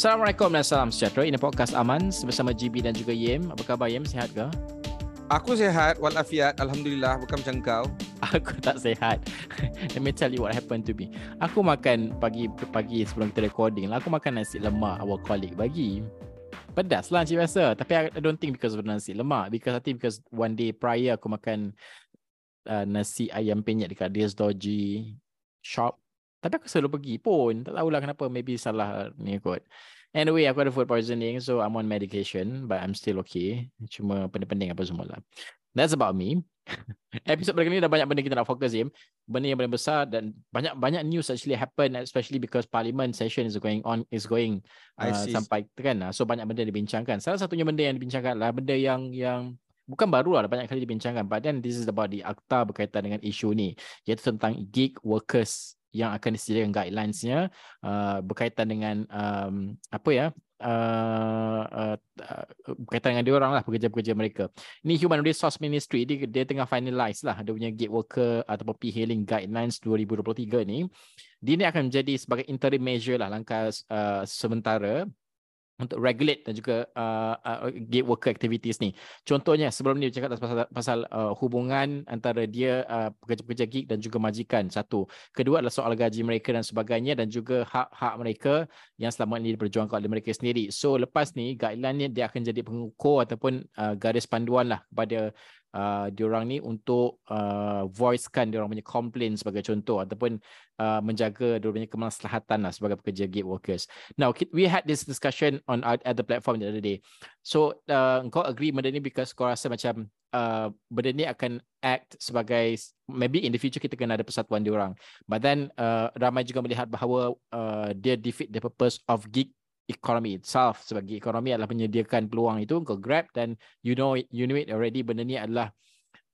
Assalamualaikum dan salam sejahtera. Ini podcast Aman bersama GB dan juga Yem. Apa khabar Yem? Sihat ke? Aku sihat walafiat. Alhamdulillah. Bukan macam kau. Aku tak sihat. Let me tell you what happened to me. Aku makan pagi pagi sebelum kita recording lah. Aku makan nasi lemak our colleague bagi. Pedas lah macam biasa. Tapi I don't think because of nasi lemak. Because I think because one day prior aku makan uh, nasi ayam penyet dekat Dears Dodgy shop tapi aku selalu pergi pun. Tak tahulah kenapa. Maybe salah ni kot. Anyway, aku ada food poisoning. So, I'm on medication. But I'm still okay. Cuma pening-pening apa semua lah. That's about me. Episode berikut ni dah banyak benda kita nak fokus, Im. Benda yang paling besar dan banyak-banyak news actually happen especially because parliament session is going on is going uh, sampai kan. So banyak benda dibincangkan. Salah satunya benda yang dibincangkan lah benda yang yang bukan baru lah banyak kali dibincangkan but then this is about the akta berkaitan dengan isu ni iaitu tentang gig workers yang akan disediakan guidelines-nya uh, berkaitan dengan um, apa ya uh, uh, uh, berkaitan dengan dia orang lah pekerja-pekerja mereka. Ini Human Resource Ministry dia, dia tengah finalize lah dia punya gig worker ataupun P-hailing guidelines 2023 ni. Dia ni akan menjadi sebagai interim measure lah langkah uh, sementara untuk regulate dan juga uh, uh, gig worker activities ni. Contohnya sebelum ni cakap pasal pasal uh, hubungan antara dia uh, pekerja-pekerja gig dan juga majikan satu. Kedua adalah soal gaji mereka dan sebagainya dan juga hak-hak mereka yang selama ini diperjuangkan oleh mereka sendiri. So lepas ni guideline ni dia akan jadi pengukur ataupun uh, garis panduan lah kepada uh, diorang ni untuk uh, voicekan diorang punya complain sebagai contoh ataupun uh, menjaga diorang punya kemaslahatan lah sebagai pekerja gig workers. Now, we had this discussion on our, at the platform the other day. So, uh, kau agree benda ni because kau rasa macam uh, benda ni akan act sebagai maybe in the future kita kena ada persatuan diorang. But then, uh, ramai juga melihat bahawa uh, dia defeat the purpose of gig economy itself sebagai ekonomi adalah menyediakan peluang itu kau grab dan you know you know it already benda ni adalah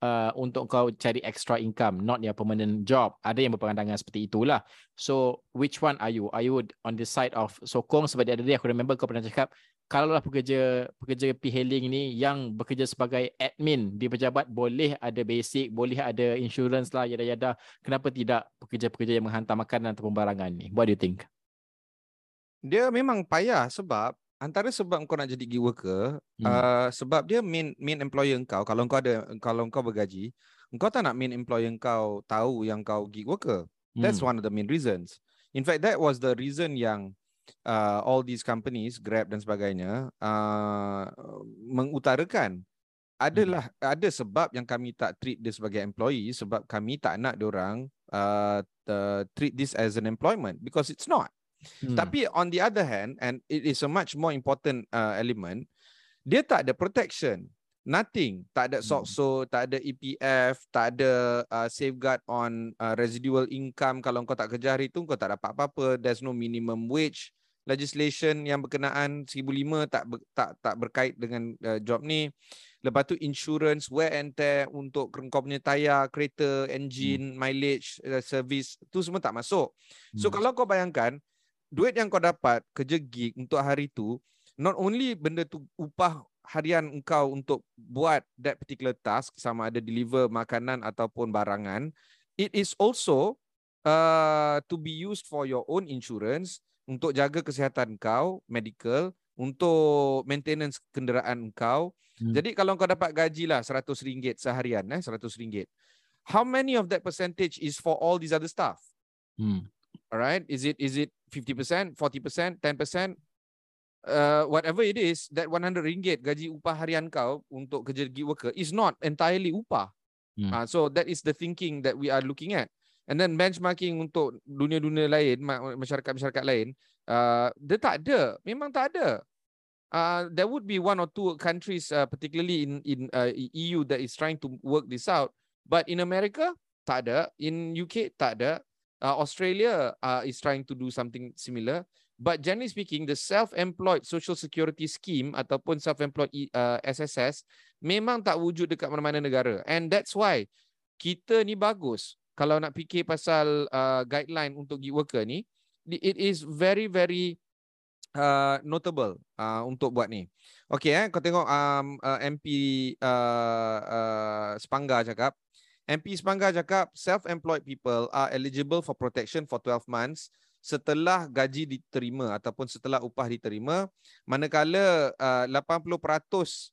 uh, untuk kau cari extra income not your permanent job. Ada yang berpandangan seperti itulah. So which one are you? Are you on the side of sokong? Sebab dia ada dia aku remember kau pernah cakap kalau lah pekerja pekerja p-hailing ni yang bekerja sebagai admin di pejabat boleh ada basic boleh ada insurance lah yada yada kenapa tidak pekerja-pekerja yang menghantar makanan atau pembarangan ni? What do you think dia memang payah sebab antara sebab kau nak jadi gig worker hmm. uh, sebab dia main main employer kau kalau kau ada kalau kau bergaji kau tak nak main employer kau tahu yang kau gig worker that's hmm. one of the main reasons in fact that was the reason yang uh, all these companies grab dan sebagainya uh, mengutarakan adalah hmm. ada sebab yang kami tak treat dia sebagai employee sebab kami tak nak dia orang uh, treat this as an employment because it's not Hmm. Tapi on the other hand, and it is a much more important uh, element, dia tak ada protection. Nothing. Tak ada SOCSO, hmm. tak ada EPF, tak ada uh, safeguard on uh, residual income. Kalau kau tak kerja hari tu, kau tak dapat apa-apa. There's no minimum wage legislation yang berkenaan 1005 tak ber, tak tak berkait dengan uh, job ni. Lepas tu insurance, wear and tear untuk kau punya tayar, kereta, engine, hmm. mileage, uh, service, tu semua tak masuk. So hmm. kalau kau bayangkan, duit yang kau dapat kerja gig untuk hari tu not only benda tu upah harian engkau untuk buat that particular task sama ada deliver makanan ataupun barangan it is also uh, to be used for your own insurance untuk jaga kesihatan kau medical untuk maintenance kenderaan engkau hmm. jadi kalau kau dapat gaji lah RM100 seharian eh RM100 how many of that percentage is for all these other stuff hmm. Alright, is it is it 50%, 40%, 10%? Uh, whatever it is, that 100 ringgit gaji upah harian kau untuk kerja gig worker is not entirely upah. Hmm. Uh, so that is the thinking that we are looking at. And then benchmarking untuk dunia-dunia lain, masyarakat-masyarakat lain, uh, dia tak ada. Memang tak ada. Uh, there would be one or two countries, uh, particularly in in uh, EU, that is trying to work this out. But in America, tak ada. In UK, tak ada Uh, Australia uh, is trying to do something similar. But generally speaking, the self-employed social security scheme ataupun self-employed uh, SSS memang tak wujud dekat mana-mana negara. And that's why kita ni bagus kalau nak fikir pasal uh, guideline untuk gig worker ni, it is very very uh, notable uh, untuk buat ni. Okay, eh, kau tengok um, uh, MP uh, uh, Spangga cakap, MP Spangga cakap self-employed people are eligible for protection for 12 months setelah gaji diterima ataupun setelah upah diterima manakala uh, 80%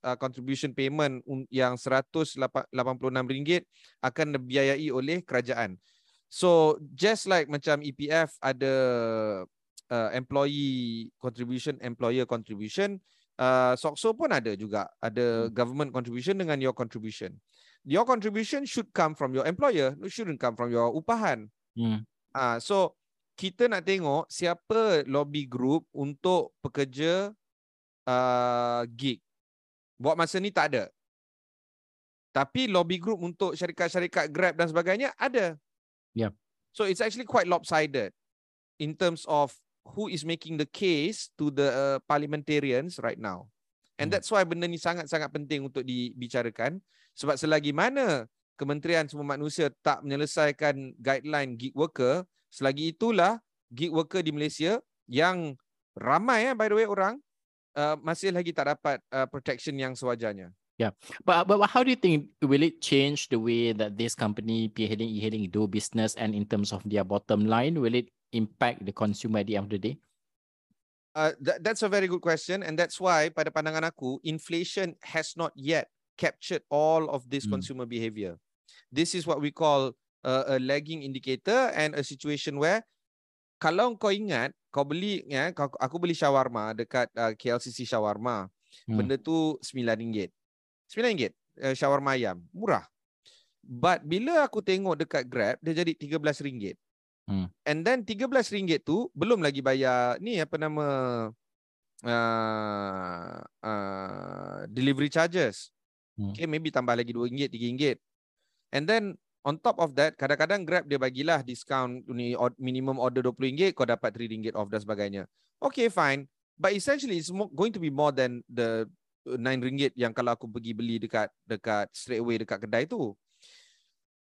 uh, contribution payment yang RM186 akan dibiayai oleh kerajaan. So just like macam EPF ada uh, employee contribution, employer contribution, uh, SOXO pun ada juga. Ada hmm. government contribution dengan your contribution. Your contribution should come from your employer, it shouldn't come from your upahan. Hmm. Uh, so kita nak tengok siapa lobby group untuk pekerja uh, gig. Buat masa ni tak ada. Tapi lobby group untuk syarikat-syarikat Grab dan sebagainya ada. Yeah. So it's actually quite lopsided in terms of who is making the case to the uh, parliamentarians right now. And hmm. that's why benda ni sangat-sangat penting untuk dibicarakan. Sebab selagi mana Kementerian Semua Manusia tak menyelesaikan guideline gig worker, Selagi itulah gig worker di Malaysia yang ramai ya by the way orang uh, masih lagi tak dapat uh, protection yang sewajarnya. Yeah. But, but how do you think will it change the way that this company P-Hailing, E-Hailing do business and in terms of their bottom line will it impact the consumer at the end of the day? Uh, th- that's a very good question and that's why pada pandangan aku inflation has not yet captured all of this mm. consumer behavior. This is what we call uh, a lagging indicator and a situation where kalau kau ingat kau beli ya kau, aku beli shawarma dekat uh, KLCC shawarma hmm. benda tu RM9 RM9 uh, shawarma ayam murah but bila aku tengok dekat Grab dia jadi RM13 hmm. and then RM13 tu belum lagi bayar ni apa nama uh, uh, delivery charges hmm. okay maybe tambah lagi RM2 RM3 and then On top of that, kadang-kadang Grab dia bagilah diskaun ni minimum order RM20, kau dapat RM3 off dan sebagainya. Okay, fine. But essentially, it's going to be more than the RM9 yang kalau aku pergi beli dekat dekat straight away dekat kedai tu.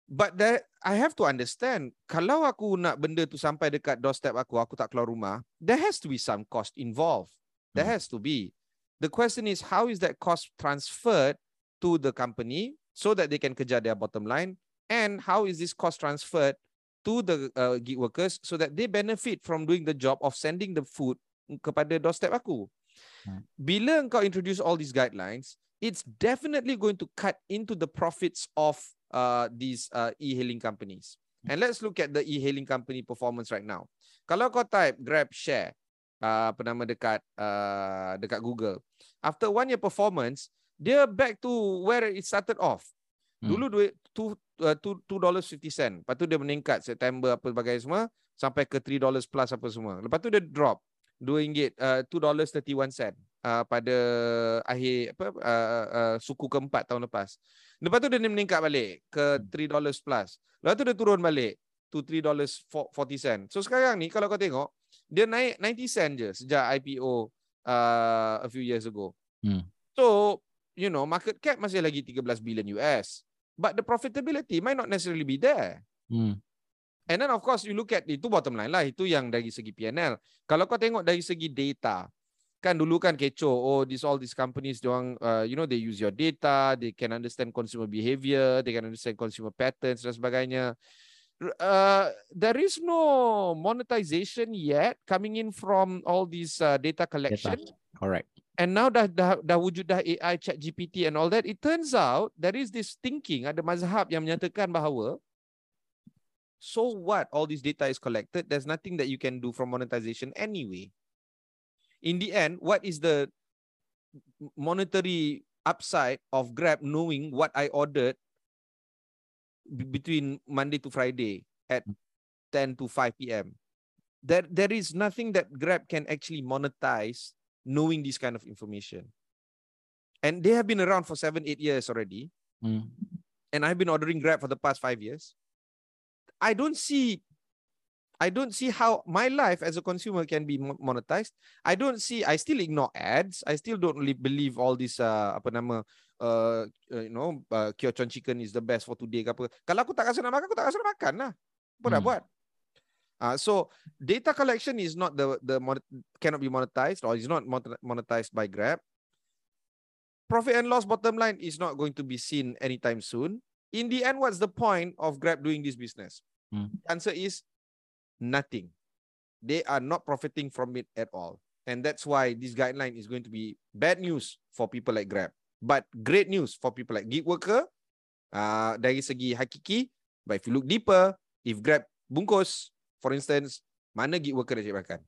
But that I have to understand, kalau aku nak benda tu sampai dekat doorstep aku, aku tak keluar rumah, there has to be some cost involved. There hmm. has to be. The question is, how is that cost transferred to the company so that they can kejar their bottom line and how is this cost transferred to the uh, gig workers so that they benefit from doing the job of sending the food kepada doorstep aku. Hmm. Bila engkau introduce all these guidelines, it's definitely going to cut into the profits of uh, these uh, e-hailing companies. And let's look at the e-hailing company performance right now. Kalau kau type Grab Share, uh, apa nama dekat uh, dekat Google, after one year performance, dia back to where it started off. Hmm. Dulu duit two uh, two two dollars fifty cent. Lepas tu dia meningkat September apa sebagainya semua sampai ke three dollars plus apa semua. Lepas tu dia drop dua ringgit uh, two dollars thirty one cent uh, pada akhir apa uh, uh, suku keempat tahun lepas. Lepas tu dia meningkat balik ke hmm. three dollars plus. Lepas tu dia turun balik to three dollars forty cent. So sekarang ni kalau kau tengok dia naik ninety cent je sejak IPO uh, a few years ago. Hmm. So you know market cap masih lagi 13 billion US but the profitability might not necessarily be there. Hmm. And then of course you look at itu bottom line lah itu yang dari segi PNL. Kalau kau tengok dari segi data, kan dulu kan kecoh oh this all these companies doang uh, you know they use your data, they can understand consumer behavior, they can understand consumer patterns dan sebagainya. Uh, there is no monetization yet coming in from all these uh, data collection. Data. Correct. And now dah, dah, dah wujud dah AI, chat GPT and all that, it turns out there is this thinking, ada mazhab yang menyatakan bahawa so what all this data is collected, there's nothing that you can do from monetization anyway. In the end, what is the monetary upside of Grab knowing what I ordered between Monday to Friday at 10 to 5 p.m.? There, there is nothing that Grab can actually monetize knowing this kind of information. And they have been around for seven, eight years already. Mm. And I've been ordering Grab for the past five years. I don't see I don't see how my life as a consumer can be monetized. I don't see. I still ignore ads. I still don't really believe all this. Uh, apa nama? Uh, you know, uh, Kyochon chicken is the best for today. Apa? Kalau aku tak rasa nak makan, aku tak rasa nak makan lah. Apa hmm. nak buat? Uh, so data collection is not the the cannot be monetized or is not monetized by Grab. Profit and loss bottom line is not going to be seen anytime soon. In the end, what's the point of Grab doing this business? The answer is nothing. They are not profiting from it at all. And that's why this guideline is going to be bad news for people like Grab. But great news for people like gig worker. Uh, dari segi hakiki, but if you look deeper, if Grab bungkus, for instance, mana gig worker dia cari makan?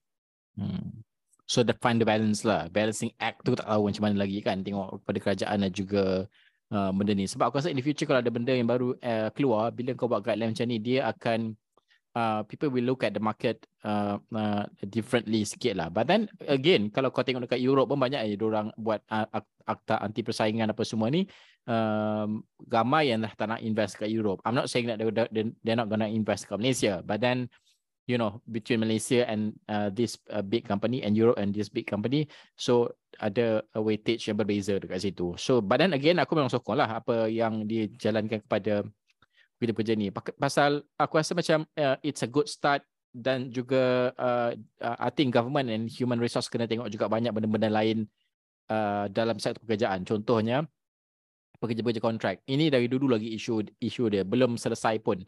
Hmm. So the find the balance lah. Balancing act tu tak tahu macam mana lagi kan. Tengok pada kerajaan dan juga uh, benda ni. Sebab aku rasa in the future kalau ada benda yang baru uh, keluar, bila kau buat guideline macam ni, dia akan uh, people will look at the market uh, uh, differently sikit lah. But then again, kalau kau tengok dekat Europe pun banyak ya orang buat uh, akta anti persaingan apa semua ni. Um, ramai yang dah tak nak invest kat Europe. I'm not saying that they, they, they're not gonna invest kat Malaysia. But then, you know, between Malaysia and uh, this uh, big company and Europe and this big company, so ada a weightage yang berbeza dekat situ. So, but then again, aku memang sokong lah apa yang dijalankan kepada pekerja-pekerja ni. Pasal aku rasa macam uh, it's a good start dan juga uh, uh, I think government and human resource kena tengok juga banyak benda-benda lain uh, dalam sektor pekerjaan. Contohnya pekerja-pekerja kontrak. Ini dari dulu lagi isu isu dia. Belum selesai pun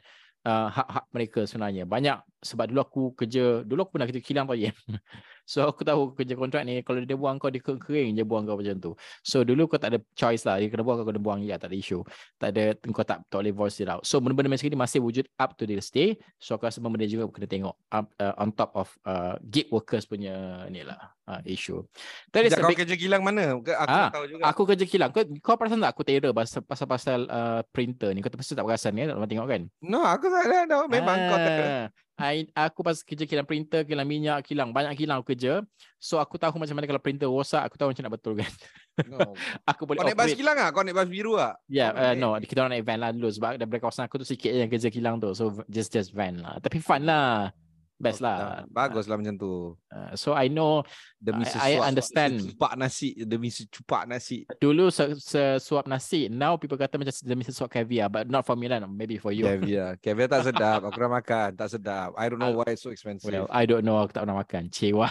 uh, hak-hak mereka sebenarnya. Banyak sebab dulu aku kerja, dulu aku pernah kerja kilang pagi. so aku tahu kerja kontrak ni kalau dia buang kau dia kering je buang kau macam tu. So dulu kau tak ada choice lah. Dia kena buang kau kena buang ya tak ada isu. Tak ada kau tak tak boleh voice it out. So benda-benda macam ni masih wujud up to this day. So aku rasa benda juga kena tengok up, uh, on top of uh, gig workers punya ni lah uh, issue. Tadi kau big... kerja kilang mana? Aku ah, tahu juga. Aku kerja kilang. Kau kau perasan tak aku terror pasal pasal uh, printer ni? Kau pasti tak perasan ni, tak tengok kan? No, aku tak ada. No, memang ah, kau terror. I, aku pas kerja kilang printer, kilang minyak, kilang banyak kilang aku kerja. So aku tahu macam mana kalau printer rosak, aku tahu macam nak betul kan. No. aku boleh Kau naik bas kilang ah? Kau naik bas biru ah? Ya, yeah, uh, no, kita orang naik van lah dulu sebab dari kawasan aku tu sikit yang kerja kilang tu. So just just van lah. Tapi fun lah. Best lah. Bagus lah macam tu. Uh, so I know demi I, I understand. Secupak nasi demi secupak nasi. Dulu sesuap nasi. Now people kata macam demi sesuap caviar, but not for me lah. Maybe for you. Caviar, caviar tak sedap. Aku dah makan, tak sedap. I don't know uh, why it's so expensive. Well, I don't know. Aku tak pernah makan. Cewa.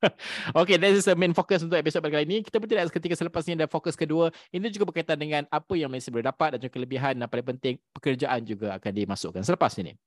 okay, this is the main focus untuk episod pada kali ini. Kita bertindak ketika selepas ini ada fokus kedua. Ini juga berkaitan dengan apa yang Malaysia boleh dapat dan juga kelebihan dan paling penting pekerjaan juga akan dimasukkan selepas ini.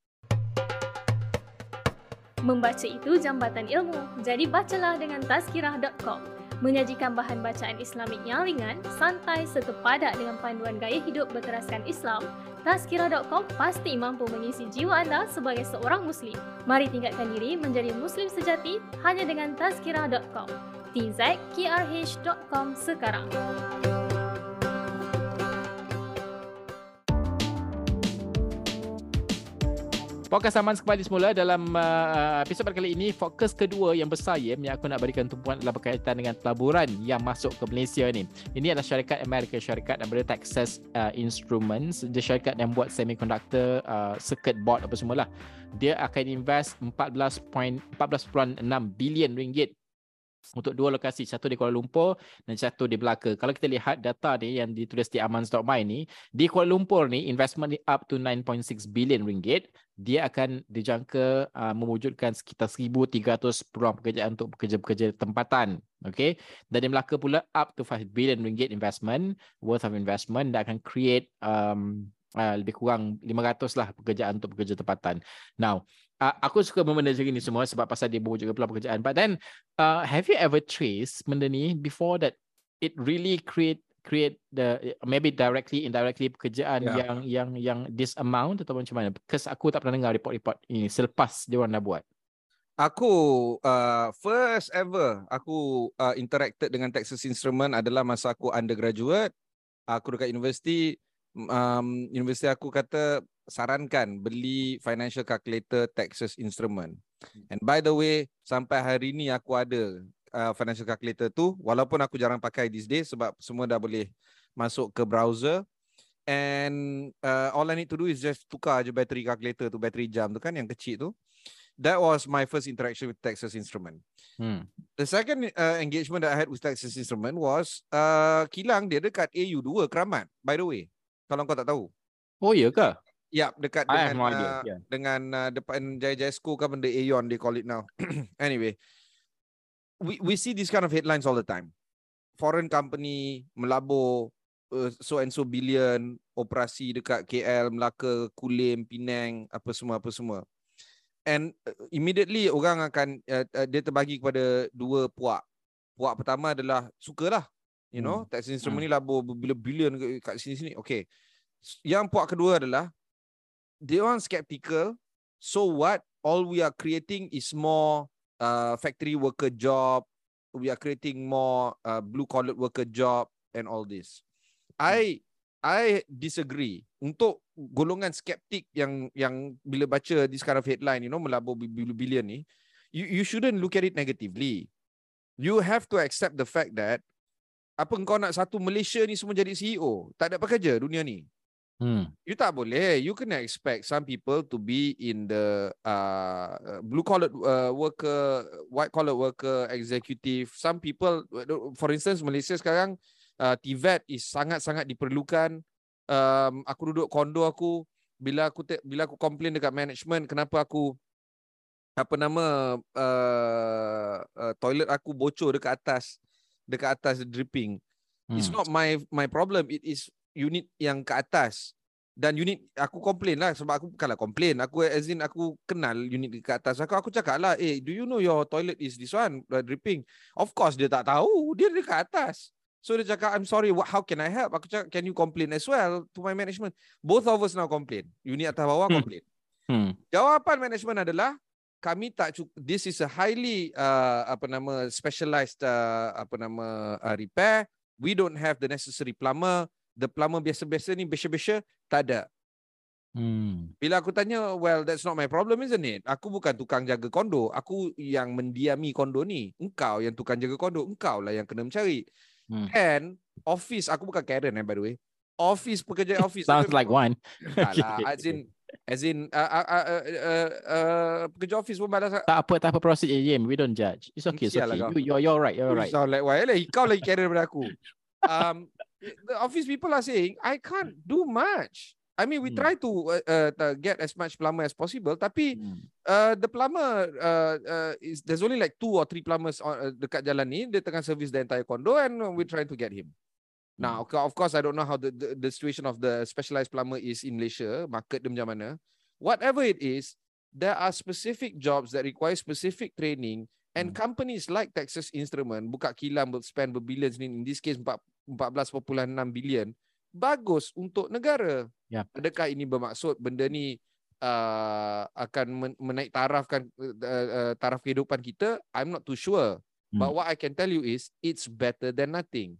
Membaca itu jambatan ilmu, jadi bacalah dengan tazkirah.com. Menyajikan bahan bacaan Islamik yang ringan, santai serta padat dengan panduan gaya hidup berteraskan Islam, Tazkirah.com pasti mampu mengisi jiwa anda sebagai seorang Muslim. Mari tingkatkan diri menjadi Muslim sejati hanya dengan Tazkirah.com. tzkrh.com sekarang. Podcast Aman kembali semula dalam uh, episod kali ini fokus kedua yang besar ya, yang aku nak berikan tumpuan adalah berkaitan dengan pelaburan yang masuk ke Malaysia ni. Ini adalah syarikat Amerika, syarikat yang bernama Texas uh, Instruments. Dia syarikat yang buat semiconductor uh, circuit board apa semualah. Dia akan invest 14.14.6 bilion ringgit untuk dua lokasi, satu di Kuala Lumpur dan satu di Melaka. Kalau kita lihat data ni yang ditulis di amans.my ni, di Kuala Lumpur ni investment ni up to 9.6 billion ringgit. Dia akan dijangka uh, mewujudkan sekitar 1,300 peluang pekerjaan untuk pekerja-pekerja tempatan. Okay. Dan di Melaka pula up to 5 billion ringgit investment, worth of investment dan akan create um, uh, lebih kurang 500 lah pekerjaan untuk pekerja tempatan. Now, uh, aku suka macam ni semua sebab pasal dia bawa juga peluang pekerjaan. But then, uh, have you ever traced benda ni before that it really create create the maybe directly indirectly pekerjaan yeah. yang yang yang this amount atau macam mana? Because aku tak pernah dengar report-report ini selepas dia orang dah buat. Aku uh, first ever aku uh, interacted dengan Texas Instrument adalah masa aku undergraduate. Aku dekat universiti um, universiti aku kata sarankan beli financial calculator Texas Instrument. Hmm. And by the way, sampai hari ni aku ada uh, financial calculator tu walaupun aku jarang pakai these days sebab semua dah boleh masuk ke browser and uh, all I need to do is just tukar je battery calculator tu battery jam tu kan yang kecil tu that was my first interaction with Texas Instrument. Hmm. The second uh, engagement that I had with Texas Instrument was uh, kilang dia dekat AU2 Keramat, by the way. Kalau kau tak tahu. Oh ya ke? Ya, dekat I dengan no idea. uh, Yeah. dengan uh, depan Jaya Jaya School ke benda Aeon they call it now. anyway, we we see these kind of headlines all the time. Foreign company melabur uh, so and so billion operasi dekat KL, Melaka, Kulim, Penang, apa semua apa semua. And uh, immediately orang akan uh, uh, dia terbagi kepada dua puak. Puak pertama adalah sukalah. You know, tax instrument ni labur berbilion-bilion ke- kat sini-sini. Okay. Yang puak kedua adalah they orang skeptical. So what? All we are creating is more uh, factory worker job. We are creating more uh, blue collar worker job and all this. I I disagree. Untuk golongan skeptik yang yang bila baca this kind of headline, you know, melabur bilion ni, you you shouldn't look at it negatively. You have to accept the fact that apa kau nak satu Malaysia ni semua jadi CEO, tak ada pekerja dunia ni. Hmm. You tak boleh. You kena expect some people to be in the uh, blue collar uh, worker, white collar worker, executive. Some people, for instance, Malaysia sekarang uh, TVET is sangat-sangat diperlukan. Um, aku duduk kondo aku bila aku te- bila aku complain dekat management kenapa aku apa nama uh, uh, toilet aku bocor dekat atas dekat atas dripping. Hmm. It's not my my problem. It is unit yang ke atas. Dan unit aku complain lah sebab aku bukanlah complain. Aku as in aku kenal unit di ke atas. Aku aku cakap lah, eh, do you know your toilet is this one uh, dripping? Of course dia tak tahu. Dia dekat atas. So dia cakap, I'm sorry, what, how can I help? Aku cakap, can you complain as well to my management? Both of us now complain. Unit atas bawah Hmm. complain. Hmm. Jawapan management adalah kami tak cukup this is a highly uh, apa nama specialized uh, apa nama uh, repair we don't have the necessary plumber the plumber biasa-biasa ni biasa-biasa tak ada Hmm. bila aku tanya well that's not my problem isn't it aku bukan tukang jaga kondo aku yang mendiami kondo ni engkau yang tukang jaga kondo engkau lah yang kena mencari Hmm. and office aku bukan Karen eh by the way office pekerja office Sounds like one. tak lah as in as in uh, uh, uh, uh, uh, pekerja office pun balas Tak apa, tak apa proceed je, Yem. We don't judge. It's okay, it's lah okay. You, you're, you're right, you're You right. sound like why lagi kau lagi keren daripada aku. Um, the office people are saying I can't do much. I mean, we Hmm. try to uh, uh, to get as much plumber as possible, tapi Hmm. uh, the plumber uh, uh, is there's only like two or three plumbers on, uh, dekat jalan ni. Dia tengah service the entire condo, and we're trying to get him. Now, of course, I don't know how the, the the situation of the specialized plumber is in Malaysia. Market dia macam mana? Whatever it is, there are specific jobs that require specific training and Hmm. companies like Texas Instrument buka kilang spend berbillion ni in this case 4 14.6 bilion bagus untuk negara. Yap. Adakah ini bermaksud benda ni uh, akan men- menaik tarafkan uh, uh, taraf kehidupan kita? I'm not too sure. But Hmm. what I can tell you is it's better than nothing.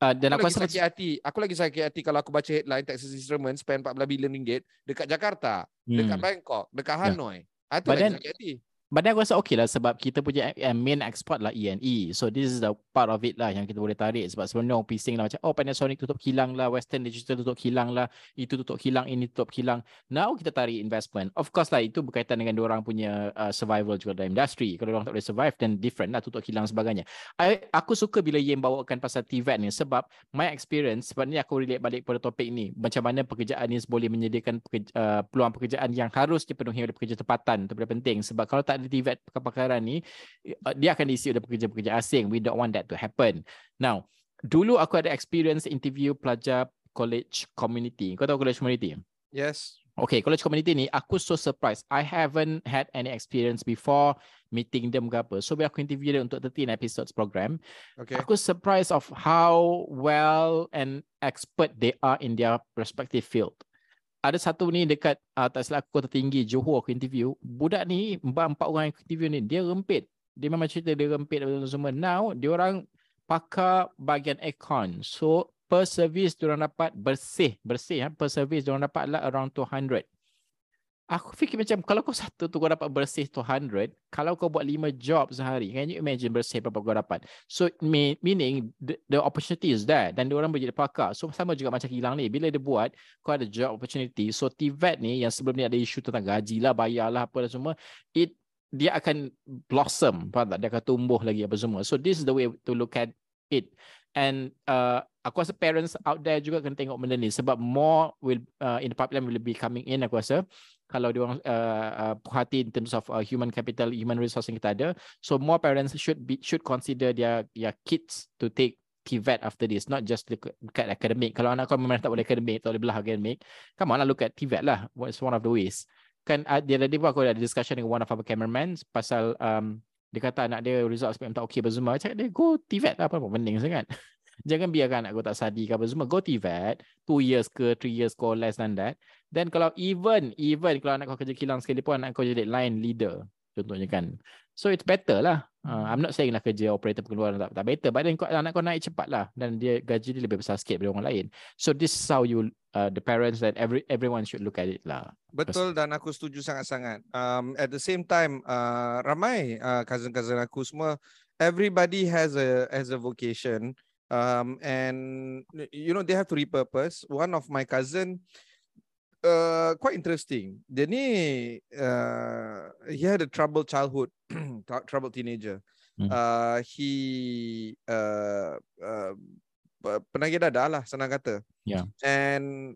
Uh, dan Aku aku lagi sakit hati. Aku lagi sakit hati kalau aku baca headline Texas Instrument spend 14 bilion ringgit dekat Jakarta, dekat Hmm. Bangkok, dekat. Hanoi. Ah, tu But lagi then- sakit hati. But then aku rasa okay lah sebab kita punya main export lah E&E. So this is the part of it lah yang kita boleh tarik sebab sebelum ni orang pising lah macam oh Panasonic tutup kilang lah, Western Digital tutup kilang lah, itu tutup kilang, ini tutup kilang. Now kita tarik investment. Of course lah itu berkaitan dengan orang punya uh, survival juga dalam industri. Kalau orang tak boleh survive then different lah tutup kilang sebagainya. I, aku suka bila Yem bawakan pasal TVET ni sebab my experience sebab ni aku relate balik pada topik ni. Macam mana pekerjaan ni boleh menyediakan pekerja, uh, peluang pekerjaan yang harus dipenuhi oleh pekerja tempatan. Itu penting sebab kalau tak ada TVET pakar-pakaran ni uh, dia akan diisi oleh pekerja-pekerja asing. We don't want that to happen. Now, dulu aku ada experience interview pelajar college community. Kau tahu college community? Yes. Okay, college community ni aku so surprised. I haven't had any experience before meeting them ke apa. So bila aku interview dia untuk 13 episodes program, Okay. aku surprised of how well and expert they are in their respective field. Ada satu ni dekat uh, tak silap kota tinggi Johor aku interview. Budak ni empat empat orang yang interview ni dia rempit. Dia memang cerita dia rempit dan semua. Now dia orang pakar bahagian aircon. So per service dia orang dapat bersih, bersih ha, per service dia orang dapat lah around 200. Aku fikir macam kalau kau satu tu kau dapat bersih 200, kalau kau buat 5 job sehari, can you imagine bersih berapa kau dapat? So meaning the, the opportunity is there dan dia orang boleh jadi pakar. So sama juga macam kilang ni, bila dia buat kau ada job opportunity. So TVET ni yang sebelum ni ada isu tentang gaji lah, bayar lah apa semua, it dia akan blossom, faham tak? Dia akan tumbuh lagi apa semua. So this is the way to look at it. And uh, aku rasa parents out there juga kena tengok benda ni sebab more will uh, in the pipeline will be coming in aku rasa kalau dia orang uh, uh, perhati in terms of uh, human capital human resource yang kita ada. So more parents should be should consider their their kids to take TVET after this not just look at academic. Kalau anak kau memang tak boleh academic tak boleh belah academic come on lah look at TVET lah. It's one of the ways? Kan uh, dia tadi pun aku ada discussion dengan one of our cameraman pasal um, dia kata anak dia result SPM tak okay berzuma. Cakap dia go TVET lah apa-apa. Penting sangat Jangan biarkan anak kau tak sadi ke apa semua. Go TVET, two years ke, three years ke, less than that. Then kalau even, even kalau anak kau kerja kilang sekali pun, anak kau jadi line leader. Contohnya kan. So it's better lah. Uh, I'm not saying lah kerja operator pengeluaran tak, tak better. But then kau, anak kau naik cepat lah. Dan dia gaji dia lebih besar sikit daripada orang lain. So this is how you, uh, the parents and every everyone should look at it lah. Betul dan aku setuju sangat-sangat. Um, at the same time, uh, ramai uh, cousin-cousin aku semua, everybody has a has a vocation um, and you know they have to repurpose. One of my cousin, uh, quite interesting. Dia ni, uh, he had a troubled childhood, troubled teenager. Hmm. Uh, he uh, uh, penagih dadah lah, senang kata. Yeah. And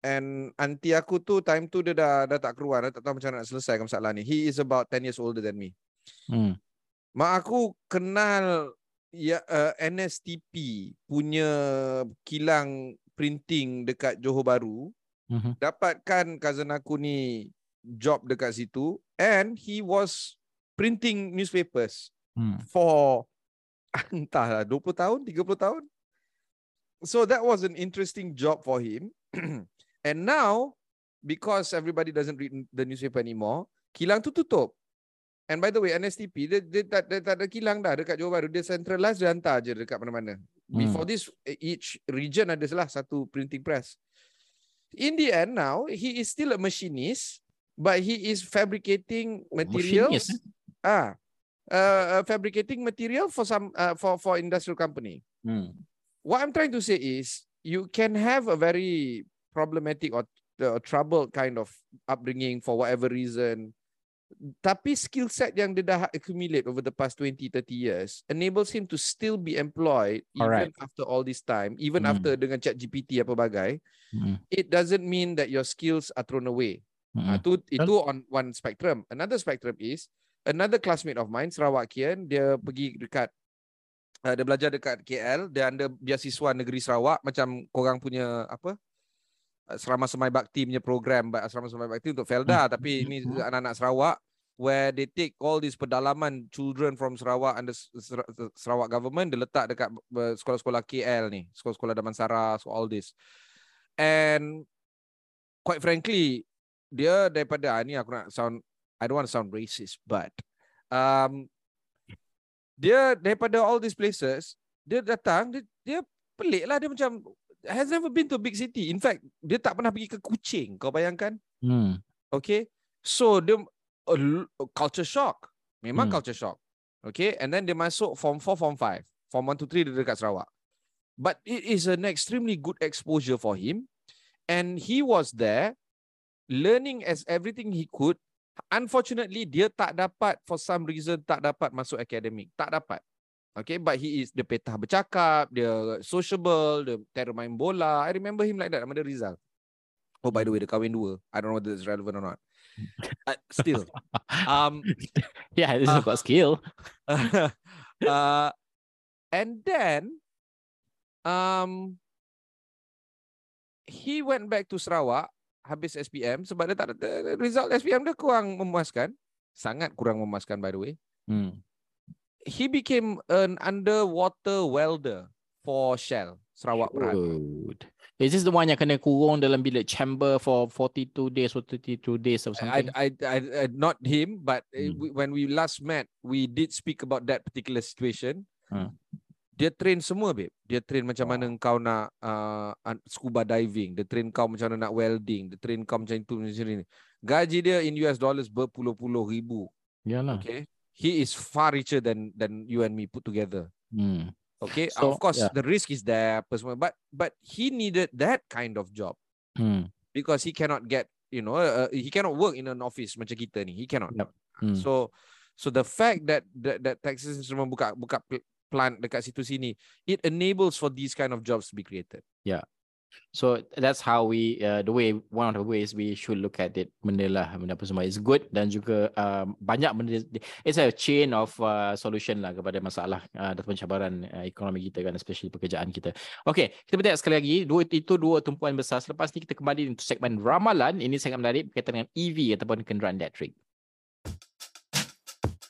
and auntie aku tu time tu dia dah dah tak keluar, dah tak tahu macam nak selesai masalah ni. He is about 10 years older than me. Hmm. Mak aku kenal ya uh, NSTP punya kilang printing dekat Johor Bahru uh-huh. dapatkan cousin aku ni job dekat situ and he was printing newspapers hmm. for entahlah 20 tahun 30 tahun so that was an interesting job for him and now because everybody doesn't read the newspaper anymore kilang tu tutup And by the way, NSTP, dia, dia, tak, dia tak ada kilang dah dekat Johor Bahru. Dia centralize, dia hantar je dekat mana-mana. Hmm. Before this, each region ada salah satu printing press. In the end now, he is still a machinist, but he is fabricating materials. Eh? Ah, uh, fabricating material for some uh, for for industrial company. Hmm. What I'm trying to say is, you can have a very problematic or uh, troubled kind of upbringing for whatever reason tapi skill set yang dia dah accumulate over the past 20 30 years enables him to still be employed even after all this time even mm. after dengan chat GPT apa bagai. Mm. it doesn't mean that your skills are thrown away. Mm. uh, tu itu on one spectrum. Another spectrum is another classmate of mine Sarawak Kian dia pergi dekat uh, dia belajar dekat KL dia ada beasiswa negeri Sarawak macam korang punya apa Asrama Semai Bakti punya program Asrama Semai Bakti untuk Felda hmm. tapi ini hmm. anak-anak Sarawak where they take all these pedalaman children from Sarawak and the Sarawak government dia letak dekat sekolah-sekolah KL ni sekolah-sekolah Damansara so all this and quite frankly dia daripada ah, ni aku nak sound I don't want to sound racist but um dia daripada all these places dia datang dia, dia pelik lah dia macam has never been to a big city. In fact, dia tak pernah pergi ke Kuching. Kau bayangkan? Hmm. Okay. So, dia a culture shock. Memang hmm. culture shock. Okay. And then dia masuk form 4, form 5. Form 1, 2, 3 dia dekat Sarawak. But it is an extremely good exposure for him. And he was there learning as everything he could. Unfortunately, dia tak dapat for some reason tak dapat masuk academic. Tak dapat. Okay, but he is the petah bercakap, dia sociable, dia terror main bola. I remember him like that. Nama dia Rizal. Oh, by the way, dia kahwin dua. I don't know whether it's relevant or not. Uh, still. Um, yeah, this uh, is about skill. uh, and then, um, he went back to Sarawak habis SPM sebab dia tak ada result SPM dia kurang memuaskan. Sangat kurang memuaskan by the way. Hmm he became an underwater welder for Shell Sarawak Perak. Is this the one yang kena kurung dalam bilik chamber for 42 days or 32 days or something? I, I, I, I not him, but hmm. when we last met, we did speak about that particular situation. Hmm. dia train semua babe. Dia train macam mana Wow. kau nak uh, scuba diving, dia train kau macam mana nak welding, dia train kau macam itu macam ni. Gaji dia in US dollars berpuluh-puluh ribu. Yalah. Okay. He is far richer than than you and me put together. Hmm. Okay. So, of course yeah. the risk is there semua but but he needed that kind of job Hmm. because he cannot get you know uh, he cannot work in an office macam kita ni. He cannot. Yep. Hmm. So so the fact that that, that Texas Instruments buka buka pl- plant dekat situ sini, it enables for these kind of jobs to be created. So that's how we uh, the way one of the ways we should look at it benda lah benda apa semua is good dan juga um, banyak benda it's a chain of uh, solution lah kepada masalah uh, dan pencabaran uh, ekonomi kita kan especially pekerjaan kita. Okay, kita bertanya sekali lagi dua itu dua tumpuan besar selepas ni kita kembali untuk segmen ramalan ini sangat menarik berkaitan dengan EV ataupun kenderaan elektrik.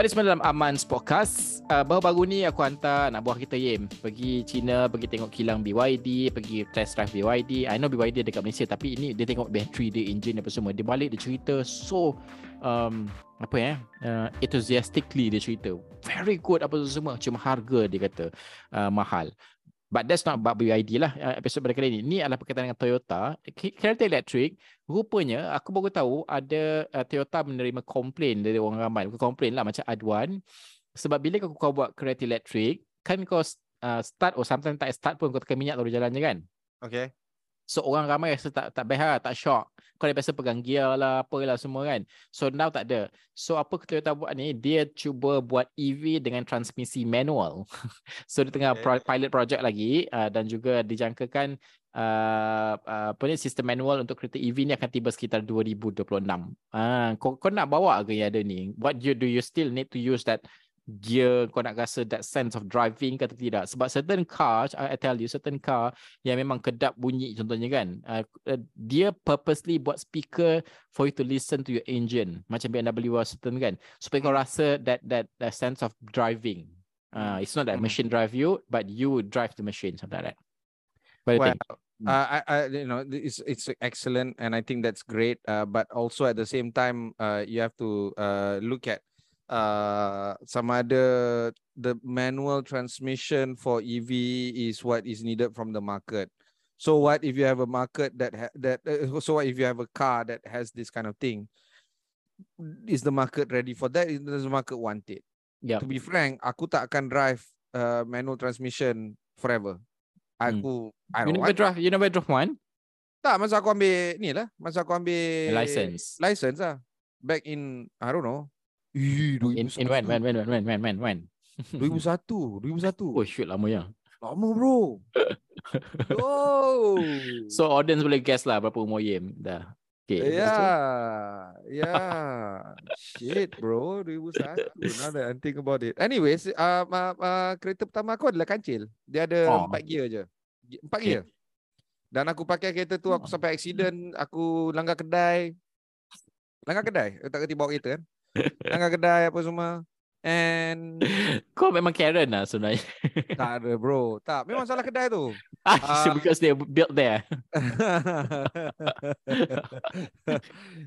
S I Z.com sekarang. Kembali semula dalam Aman's Podcast. Uh, baru-baru ni aku hantar anak buah kita Yim pergi China, pergi tengok kilang BYD, pergi test drive BYD. I know BYD dekat Malaysia tapi ini dia tengok battery dia, engine apa semua. Dia balik dia cerita so um, apa ya? Uh, enthusiastically dia cerita. Very good apa semua. Cuma harga dia kata uh, mahal. But that's not about BYD lah uh, episod pada kali ini. Ini adalah berkaitan dengan Toyota. Kereta elektrik, rupanya aku baru tahu ada uh, Toyota menerima komplain dari orang ramai. Bukan komplain lah macam aduan. Sebab bila kau, kau buat kereta elektrik, kan kau uh, start or sometimes tak start pun kau tekan minyak terus jalan je kan. Okay. So orang ramai rasa tak tak best lah, tak shock. Kau dah biasa pegang gear lah, apalah semua kan. So now tak ada. So apa Toyota buat ni, dia cuba buat EV dengan transmisi manual. so dia tengah Okay. pro- pilot project lagi uh, dan juga dijangkakan uh, uh, apa ni sistem manual untuk kereta EV ni akan tiba sekitar 2026. Ah, kau kau nak bawa ke yang ada ni? What you do you still need to use that gear kau nak rasa that sense of driving ke atau tidak. Sebab certain car I, tell you certain car yang memang kedap bunyi contohnya kan uh, uh, dia purposely buat speaker for you to listen to your engine. Macam BMW or certain kan. Supaya kau rasa that that that sense of driving. Uh, it's not that Hmm. machine drive you but you drive the machine something like that. What Well, think? Uh, I, I, you know, it's it's excellent, and I think that's great. Uh, but also at the same time, uh, you have to uh, look at uh, some other the manual transmission for EV is what is needed from the market. So what if you have a market that ha- that uh, so what if you have a car that has this kind of thing? Is the market ready for that? Does the market want it? yeah To be frank, aku tak akan drive uh, manual transmission forever. Aku I you don't never want drive you never drove one tak, masa aku ambil ni lah. Masa aku ambil license License lah. Back in, I don't know. In, in when, when, when, when, when, when, when? 2001, 2001. Oh, shit, lama ya. Lama, bro. oh. So, audience boleh guess lah berapa umur Yim dah. Okay. Ya, yeah, yeah. Shit, bro. 2001. Now that I think about it. Anyways, uh, uh, uh, kereta pertama aku adalah kancil. Dia ada ah. empat 4 gear je. Empat okay. gear. Dan aku pakai kereta tu, aku ah. sampai accident. Aku langgar kedai. Langgar kedai? Tak kena bawa kereta kan? Langgar kedai apa semua. And Kau memang Karen lah sebenarnya. tak ada bro. Tak, memang salah kedai tu. Ah, Ah. because they built there.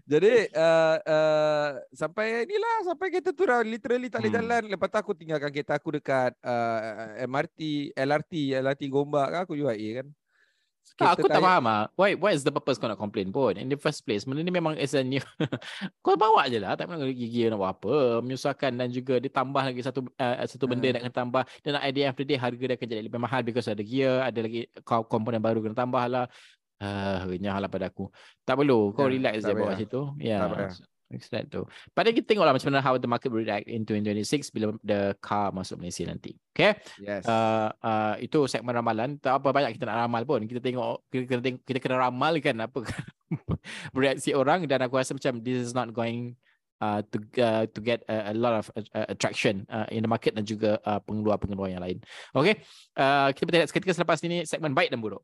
Jadi uh, uh, sampai inilah sampai kereta tu dah literally tak boleh Hmm. jalan. Lepas tu aku tinggalkan kereta aku dekat uh, MRT, LRT, LRT Gombak kan aku UIA kan. Tak, aku tak tayar- faham ah. Why why is the purpose kau nak complain pun? In the first place, benda ni memang is a new. kau bawa je lah, tak pernah gigi nak buat apa. Menyusahkan dan juga dia tambah lagi satu uh, satu benda Hmm. nak kena tambah. Dan at the end of the day harga dia akan jadi lebih mahal because ada gear, ada lagi komponen baru kena tambah lah. Ah, renyah lah pada aku. Tak perlu. Kau Ya, relax tak je bawa payah. situ. Ya. Tak that tu. Pada kita tengoklah macam mana how the market will react in 2026 bila the car masuk Malaysia nanti. Okay? Yes. uh, uh, itu segmen ramalan tak apa banyak kita nak ramal pun kita tengok kita kena tengok, kita kena ramalkan apa reaksi orang dan aku rasa macam this is not going uh, to uh, to get a, a lot of uh, attraction uh, in the market dan juga uh, pengeluar-pengeluar yang lain. Okay, uh, kita bertanya seketika selepas ini segmen baik dan buruk.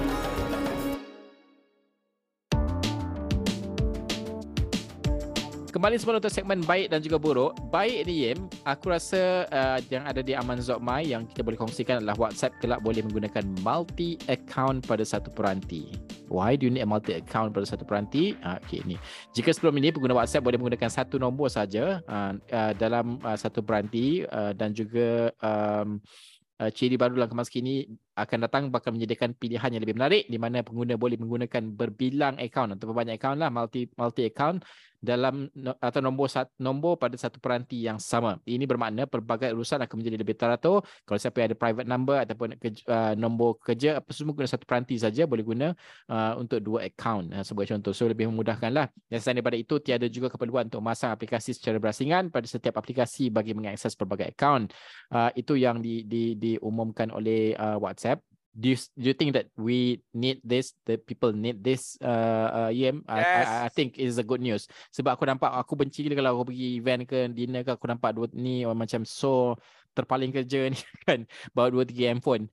Kembali semula untuk segmen baik dan juga buruk. Baik ni Yim, aku rasa uh, yang ada di Aman Zokmai yang kita boleh kongsikan adalah WhatsApp kelak boleh menggunakan multi account pada satu peranti. Why do you need a multi account pada satu peranti? Uh, okay, ni. Jika sebelum ini pengguna WhatsApp boleh menggunakan satu nombor saja uh, uh, dalam uh, satu peranti uh, dan juga um, uh, ciri baru dalam kemas kini akan datang bakal menyediakan pilihan yang lebih menarik di mana pengguna boleh menggunakan berbilang akaun atau banyak akaun lah multi multi account dalam atau nombor nombor pada satu peranti yang sama. Ini bermakna pelbagai urusan akan menjadi lebih teratur. Kalau siapa yang ada private number ataupun uh, nombor kerja apa semua guna satu peranti saja boleh guna uh, untuk dua account uh, sebagai contoh. So lebih memudahkanlah. Dan selain daripada itu tiada juga keperluan untuk memasang aplikasi secara berasingan pada setiap aplikasi bagi mengakses pelbagai account. Uh, itu yang di, di, diumumkan oleh uh, WhatsApp do you do you think that we need this the people need this uh, uh EM yes. I, I, I think is a good news. Sebab aku nampak aku benci gila kalau aku pergi event ke dinner ke aku nampak dua ni orang macam so terpaling kerja ni kan bawa dua tiga handphone.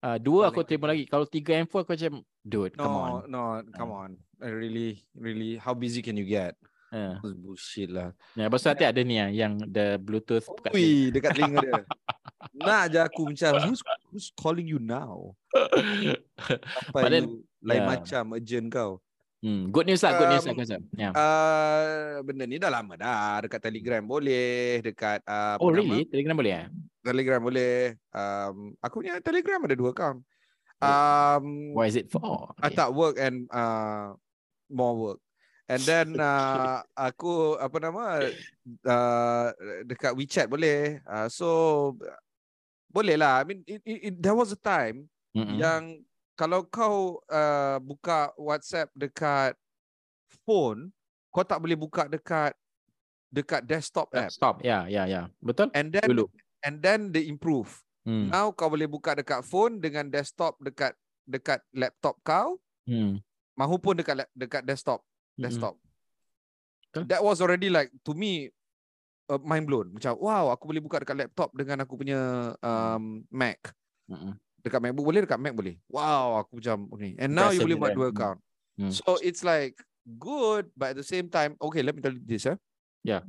Uh, dua aku terima lagi. Kalau tiga handphone aku macam dude no, come on. no come uh. on. I really really how busy can you get Uh. Bullshit lah. Ya, pasal nanti ada ni ya, yang the Bluetooth dekat Ui, dekat telinga dia. Nak je aku macam who's, who's calling you now? Apa you lain yeah. macam urgent kau? Hmm, good news lah, good news um, lah Yeah. Ya. Uh, benda ni dah lama dah. Dekat Telegram boleh, dekat uh, Oh really? Nama? Telegram boleh eh? Telegram boleh. Um, aku punya Telegram ada dua account. Um, Why is it for? Okay. I work and uh, more work. And then uh, aku apa nama uh, dekat WeChat boleh. Uh, so boleh lah. I mean, it, it, it, there was a time mm-hmm. yang kalau kau uh, buka WhatsApp dekat phone, kau tak boleh buka dekat dekat desktop app. Desktop, ya, yeah, ya, yeah, ya, yeah. betul. And then, Dulu. and then they improve. Hmm. Now kau boleh buka dekat phone dengan desktop dekat dekat laptop kau. Hmm. Mahupun dekat dekat desktop, desktop. Hmm. That was already like to me uh, mind blown. Macam wow, aku boleh buka dekat laptop dengan aku punya um, Mac. Mm-hmm. Dekat MacBook boleh, dekat Mac boleh. Wow, aku macam okay. And now you boleh buat dua account. Mm. So it's like good, but at the same time, okay, let me tell you this. Eh? Yeah.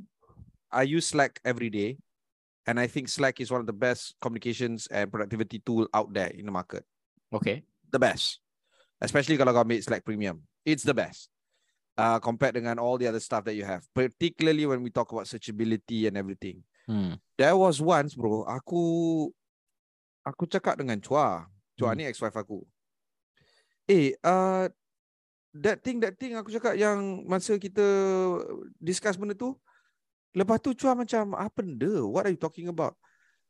I use Slack every day. And I think Slack is one of the best communications and productivity tool out there in the market. Okay. The best. Especially kalau kau ambil Slack Premium. It's the best uh, compared dengan all the other stuff that you have. Particularly when we talk about searchability and everything. Hmm. There was once, bro, aku aku cakap dengan Chua. Chua hmm. ni ex-wife aku. Eh, uh, that thing, that thing aku cakap yang masa kita discuss benda tu, lepas tu Chua macam, apa benda? What are you talking about?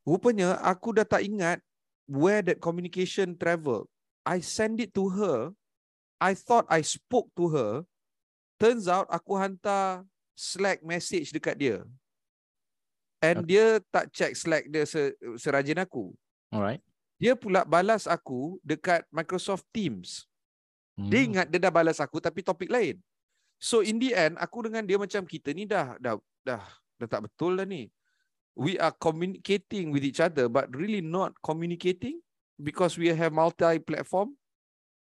Rupanya aku dah tak ingat where that communication travel. I send it to her. I thought I spoke to her. Turns out aku hantar Slack message dekat dia. And okay. dia tak check Slack dia se- serajin aku. Alright. Dia pula balas aku dekat Microsoft Teams. Hmm. Dia ingat dia dah balas aku tapi topik lain. So in the end aku dengan dia macam kita ni dah dah dah dah tak betul dah ni. We are communicating with each other but really not communicating because we have multi platform.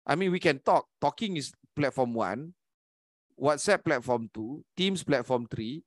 I mean we can talk. Talking is platform one. WhatsApp platform 2, Teams platform 3,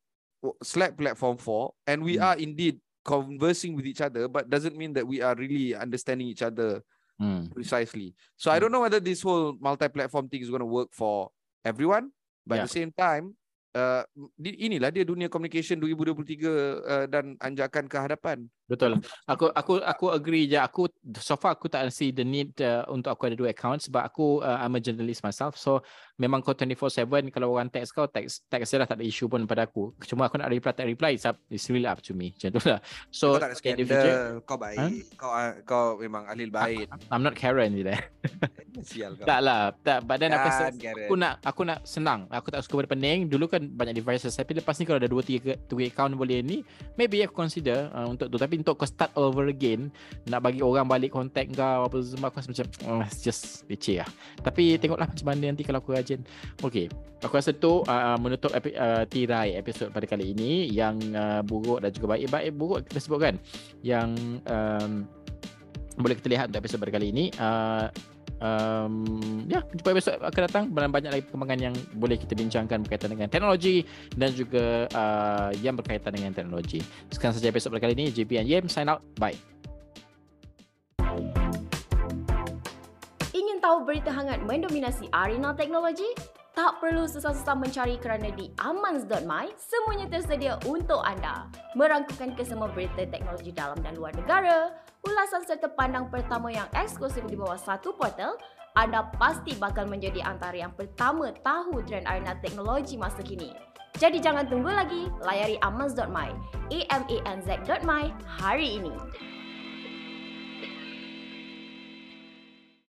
Slack platform 4, and we mm. are indeed conversing with each other, but doesn't mean that we are really understanding each other mm. precisely. So mm. I hmm. don't know whether this whole multi-platform thing is going to work for everyone, but yeah. at the same time, uh, inilah dia dunia communication 2023 uh, dan anjakan ke hadapan. Betul. Aku aku aku agree je. Aku so far aku tak see the need uh, untuk aku ada dua account sebab aku uh, I'm a journalist myself. So memang kau 24/7 kalau orang text kau text text dia lah tak ada issue pun pada aku. Cuma aku nak reply tak reply it's, up, it's really up to me. Macam lah. So kau tak ada skandal, future, kau baik. Kau ah, kau memang ahli baik. I'm not Karen je dah. Sial kau. tak lah. Tak, but then aku rasa aku nak aku nak senang. Aku tak suka benda pening. Dulu kan banyak devices tapi lepas ni kalau ada 2 3 3 account boleh ni, maybe aku consider uh, untuk tu. Tapi untuk kau start over again, nak bagi orang balik contact kau apa semua aku rasa macam uh, it's just leceh lah. Tapi tengoklah macam mana nanti kalau aku rajin. Okay. Aku rasa tu uh, menutup epi, uh, tirai episod pada kali ini yang uh, buruk dan juga baik. Baik buruk kita sebut kan. Yang um, boleh kita lihat untuk episod pada kali ini. Uh, um, ya jumpa episod akan datang banyak lagi perkembangan yang boleh kita bincangkan berkaitan dengan teknologi dan juga uh, yang berkaitan dengan teknologi. Sekarang saja episod pada kali ini JP and Yem sign out. Bye. Ingin tahu berita hangat mendominasi arena teknologi? Tak perlu susah-susah mencari kerana di amans.my semuanya tersedia untuk anda. Merangkukan kesemua berita teknologi dalam dan luar negara, ulasan serta pandang pertama yang eksklusif di bawah satu portal, anda pasti bakal menjadi antara yang pertama tahu trend arena teknologi masa kini. Jadi jangan tunggu lagi, layari amans.my, a m a n z.my hari ini.